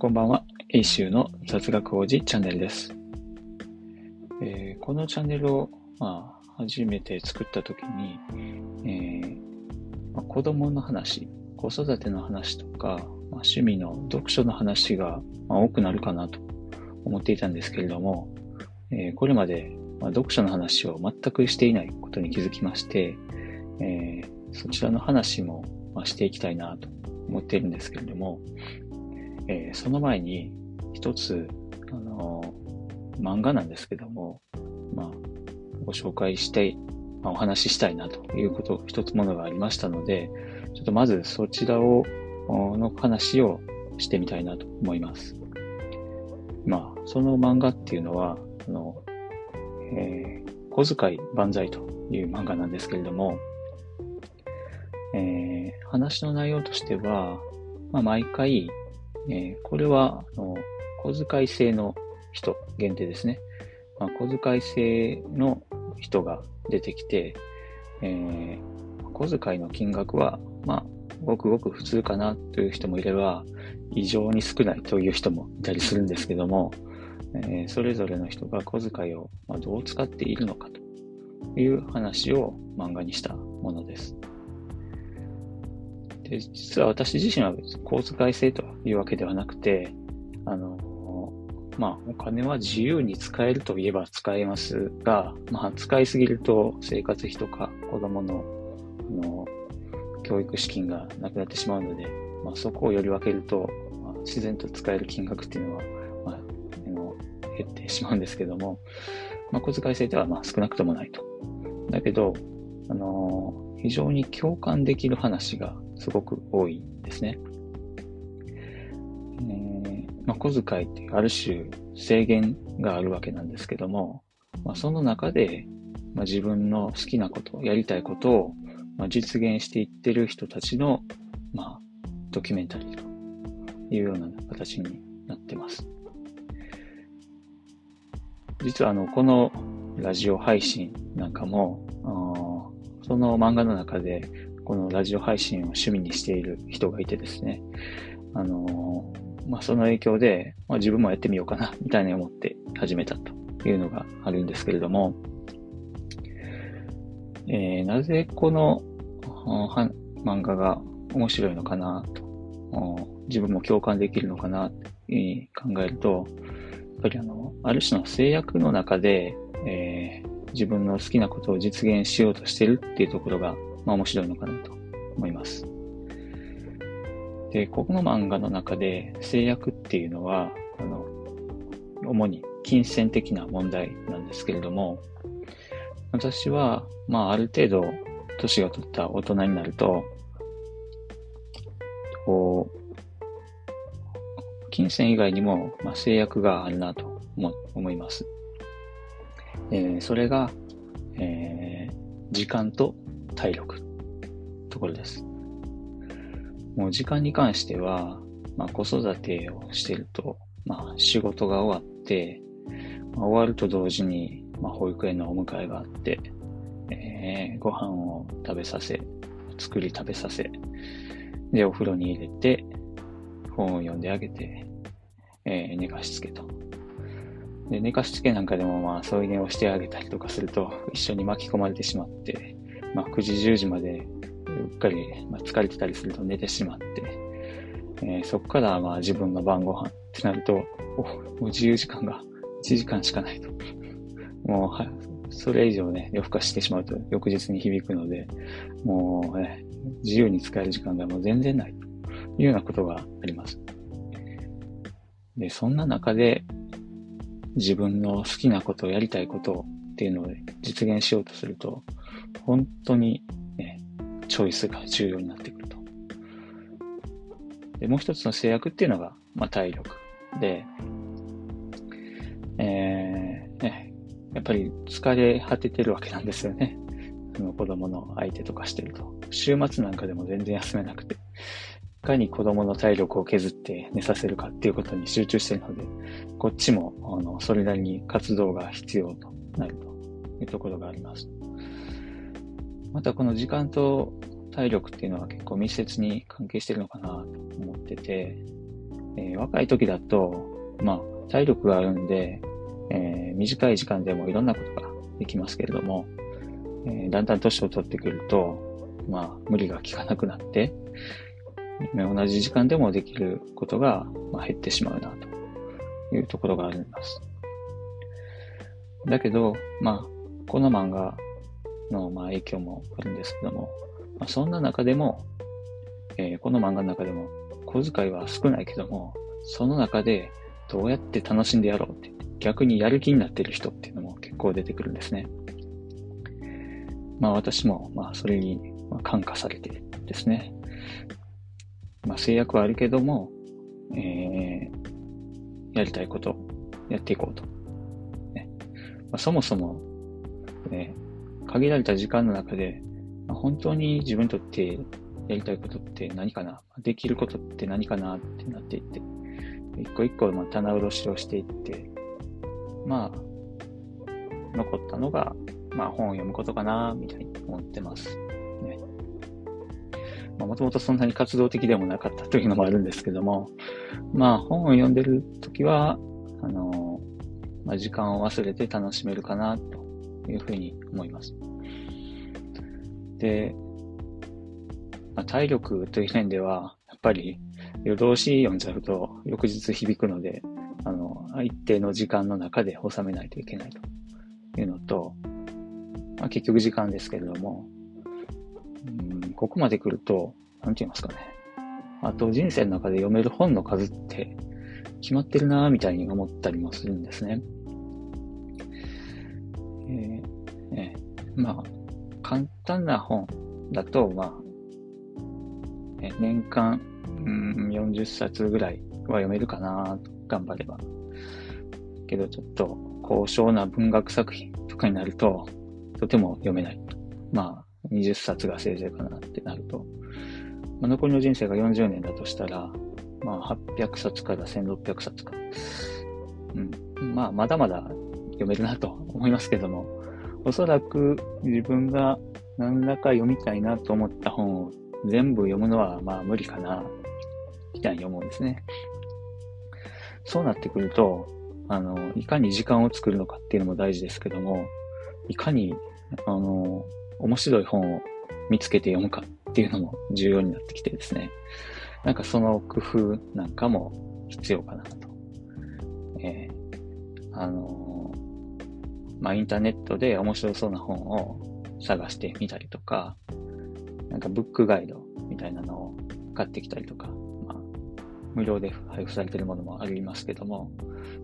こんばんは。A 州の雑学王子チャンネルです。えーこのチャンネルを、まあ、初めて作ったときに、えーまあ子供の話、子育ての話とか、まあ、趣味の読書の話が、まあ、多くなるかなと思っていたんですけれども、えーこれまで、まあ、読書の話を全くしていないことに気づきまして、えそちらの話も、ま、していきたいなと思っているんですけれども、えーその前に一つ、あのー漫画なんですけども、まあ、ご紹介したい、まあ、お話ししたいなということ、一つものがありましたので、ちょっとまずそちらを、の話をしてみたいなと思います。まあ、その漫画っていうのは、あの、えー小遣い万歳という漫画なんですけれども、えー話の内容としては、まあ、毎回、えーこれは、あの、小遣い制の人限定ですね。まあ、小遣い制の人が出てきて、えー小遣いの金額は、まあ、ごくごく普通かなという人もいれば、異常に少ないという人もいたりするんですけども、えーそれぞれの人が小遣いをどう使っているのかという話を漫画にしたものです。で、実は私自身は別に小遣い制というわけではなくて、あの、まあ、お金は自由に使えるといえば使えますが、まあ、使いすぎると生活費とか子供の、の、教育資金がなくなってしまうので、まあ、そこをより分けると、まあ自然と使える金額っていうのは、まあ、減ってしまうんですけども、まあ、小遣い制ではまあ少なくともないと。だけど、あの非常に共感できる話がすごく多いですね。えーまあ、小遣いってある種制限があるわけなんですけども、まあ、その中で、まあ、自分の好きなこと、やりたいことを、まあ、実現していってる人たちの、まあ、ドキュメンタリーというような形になってます。実はあの、このラジオ配信なんかも、その漫画の中で、このラジオ配信を趣味にしている人がいてですね、あのまあ、その影響で、まあ、自分もやってみようかな、みたいに思って始めたというのがあるんですけれども、えーなぜこのは漫画が面白いのかなと、自分も共感できるのかなっていうふうに考えると、やっぱりあの、ある種の制約の中で、えー自分の好きなことを実現しようとしてるっていうところが、まあ面白いのかなと思います。で、ここの漫画の中で制約っていうのは、あの、主に金銭的な問題なんですけれども、私は、まあある程度年が取った大人になると、こう、金銭以外にも、まあ、制約があるなと思思います。えーそれが、えー時間と体力ところです。もう時間に関しては、まあ、子育てをしていると、まあ、仕事が終わって、まあ、終わると同時に、まあ、保育園のお迎えがあって、えーご飯を食べさせ、作り食べさせ、で、お風呂に入れて、本を読んであげて、えー寝かしつけと。で、寝かしつけなんかでもまあ、添い寝をしてあげたりとかすると、一緒に巻き込まれてしまって、まあ、9時、10時まで、うっかり、まあ、疲れてたりすると寝てしまって、えーそこからまあ、自分の晩ご飯ってなると、お、もう自由時間が1時間しかないと。もう、はそれ以上ね、夜更かしてしまうと翌日に響くので、もう、ね、自由に使える時間がもう全然ないというようなことがあります。で、そんな中で、自分の好きなことを、やりたいことっていうのを実現しようとすると、本当に、ね、チョイスが重要になってくると。で、もう一つの制約っていうのが、まあ、体力で、えーね、やっぱり疲れ果ててるわけなんですよね。その子供の相手とかしてると。週末なんかでも全然休めなくて、かに子供の体力を削って寝させるかっていうことに集中してるので、こっちも、あの、それなりに活動が必要となるというところがあります。またこの時間と体力っていうのは結構密接に関係してるのかなと思ってて、えー、若い時だと、まあ、体力があるんで、えー、短い時間でもいろんなことができますけれども、えー、だんだん年を取ってくると、まあ、無理が効かなくなって、同じ時間でもできることが、減ってしまうな、というところがあります。だけど、まあ、この漫画の、まあ、影響もあるんですけども、まあ、そんな中でも、えー、この漫画の中でも、小遣いは少ないけども、その中でどうやって楽しんでやろうって、逆にやる気になっている人っていうのも結構出てくるんですね。まあ私も、まあそれに感化されてですね。まあ制約はあるけども、えー、やりたいことやっていこうと。ねまあ、そもそも、ね、限られた時間の中で、まあ、本当に自分にとってやりたいことって何かな？できることって何かなってなっていって、一個一個まあ棚卸しをしていって、まあ、残ったのが、まあ本を読むことかな、みたいに思ってます。もともとそんなに活動的でもなかったというのもあるんですけども、まあ本を読んでるときは、あの、まあ時間を忘れて楽しめるかな、というふうに思います。で、まあ、体力という面では、やっぱり夜通し読んじゃうと翌日響くので、あの、一定の時間の中で収めないといけないというのと、まあ、結局時間ですけれども、うん、ここまで来ると、なんて言いますかね。あと人生の中で読める本の数って決まってるなぁみたいに思ったりもするんですね。えー、ね、まあ、簡単な本だと、まあ、年間、うん、40冊ぐらいは読めるかなと、頑張れば。けど、ちょっと高尚な文学作品とかになると、とても読めない。まあ、20冊がせいぜいかなってなると。まあ、残りの人生が40年だとしたら、まあ、800冊から1600冊か。うん。まあ、まだまだ読めるなと思いますけども、おそらく自分が何らか読みたいなと思った本を全部読むのはまあ無理かな、みたいに思うんですね。そうなってくると、あの、いかに時間を作るのかっていうのも大事ですけども、いかに、あの、面白い本を見つけて読むかっていうのも重要になってきてですね。なんかその工夫なんかも必要かなと。えー、あのまあ、インターネットで面白そうな本を探してみたりとか、なんかブックガイドみたいなのを買ってきたりとか、まあ、無料で配布されているものもありますけども、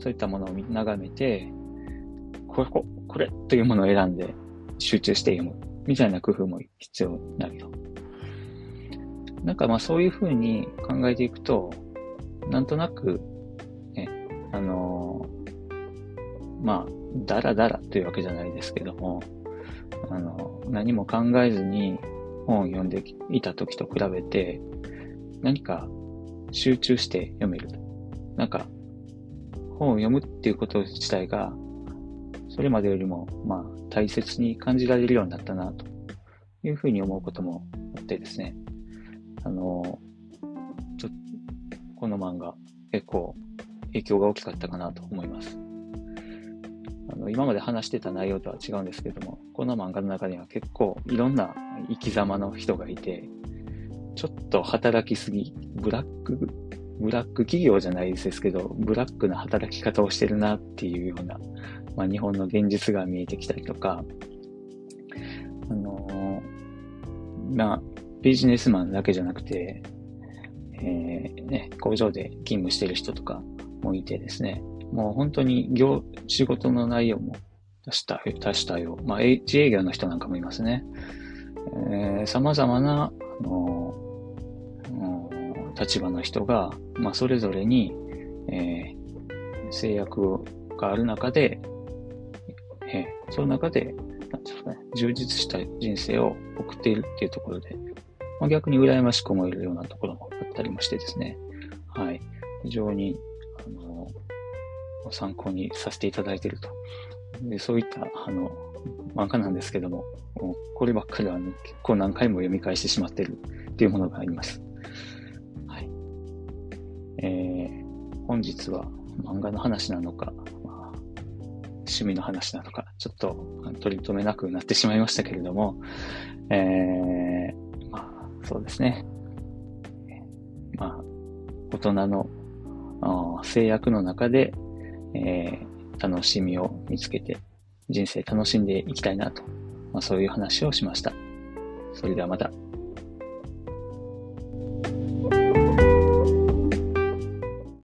そういったものを眺めて、これ、これというものを選んで集中して読むみたいな工夫も必要になると。なんかまあそういうふうに考えていくと、なんとなく、ね、あのー、まあ、だらだらというわけじゃないですけども、あの、何も考えずに本を読んでいた時と比べて、何か集中して読める。なんか、本を読むっていうこと自体が、それまでよりも、まあ、大切に感じられるようになったな、というふうに思うこともあってですね。あの、ちょっとこの漫画、結構影響が大きかったかなと思います。あの今まで話してた内容とは違うんですけども、この漫画の中には結構いろんな生き様の人がいて、ちょっと働きすぎ、ブラック、ブラック企業じゃないですけど、ブラックな働き方をしてるなっていうような、まあ、日本の現実が見えてきたりとか、あのー、まあ、ビジネスマンだけじゃなくて、えー、ね、工場で勤務してる人とかもいてですね、もう本当に業、仕事の内容も多した多したよ。まあ、自営業の人なんかもいますね。えー、様々な、あの立場の人が、まあ、それぞれに、えー、制約がある中で、えー、その中で、なんですかね、充実した人生を送っているっていうところで、まあ、逆に羨ましく思えるようなところもあったりもしてですね、はい。非常に、あの参考にさせていただいていると。でそういった、あの、漫画なんですけども、こればっかりは、ね、結構何回も読み返してしまっているっていうものがあります。えー、本日は漫画の話なのか、まあ、趣味の話なのか、ちょっと取り留めなくなってしまいましたけれども、えー、まあ、そうですね。まあ、大人の制約の中で、えー、楽しみを見つけて、人生楽しんでいきたいなと、まあ、そういう話をしました。それではまた。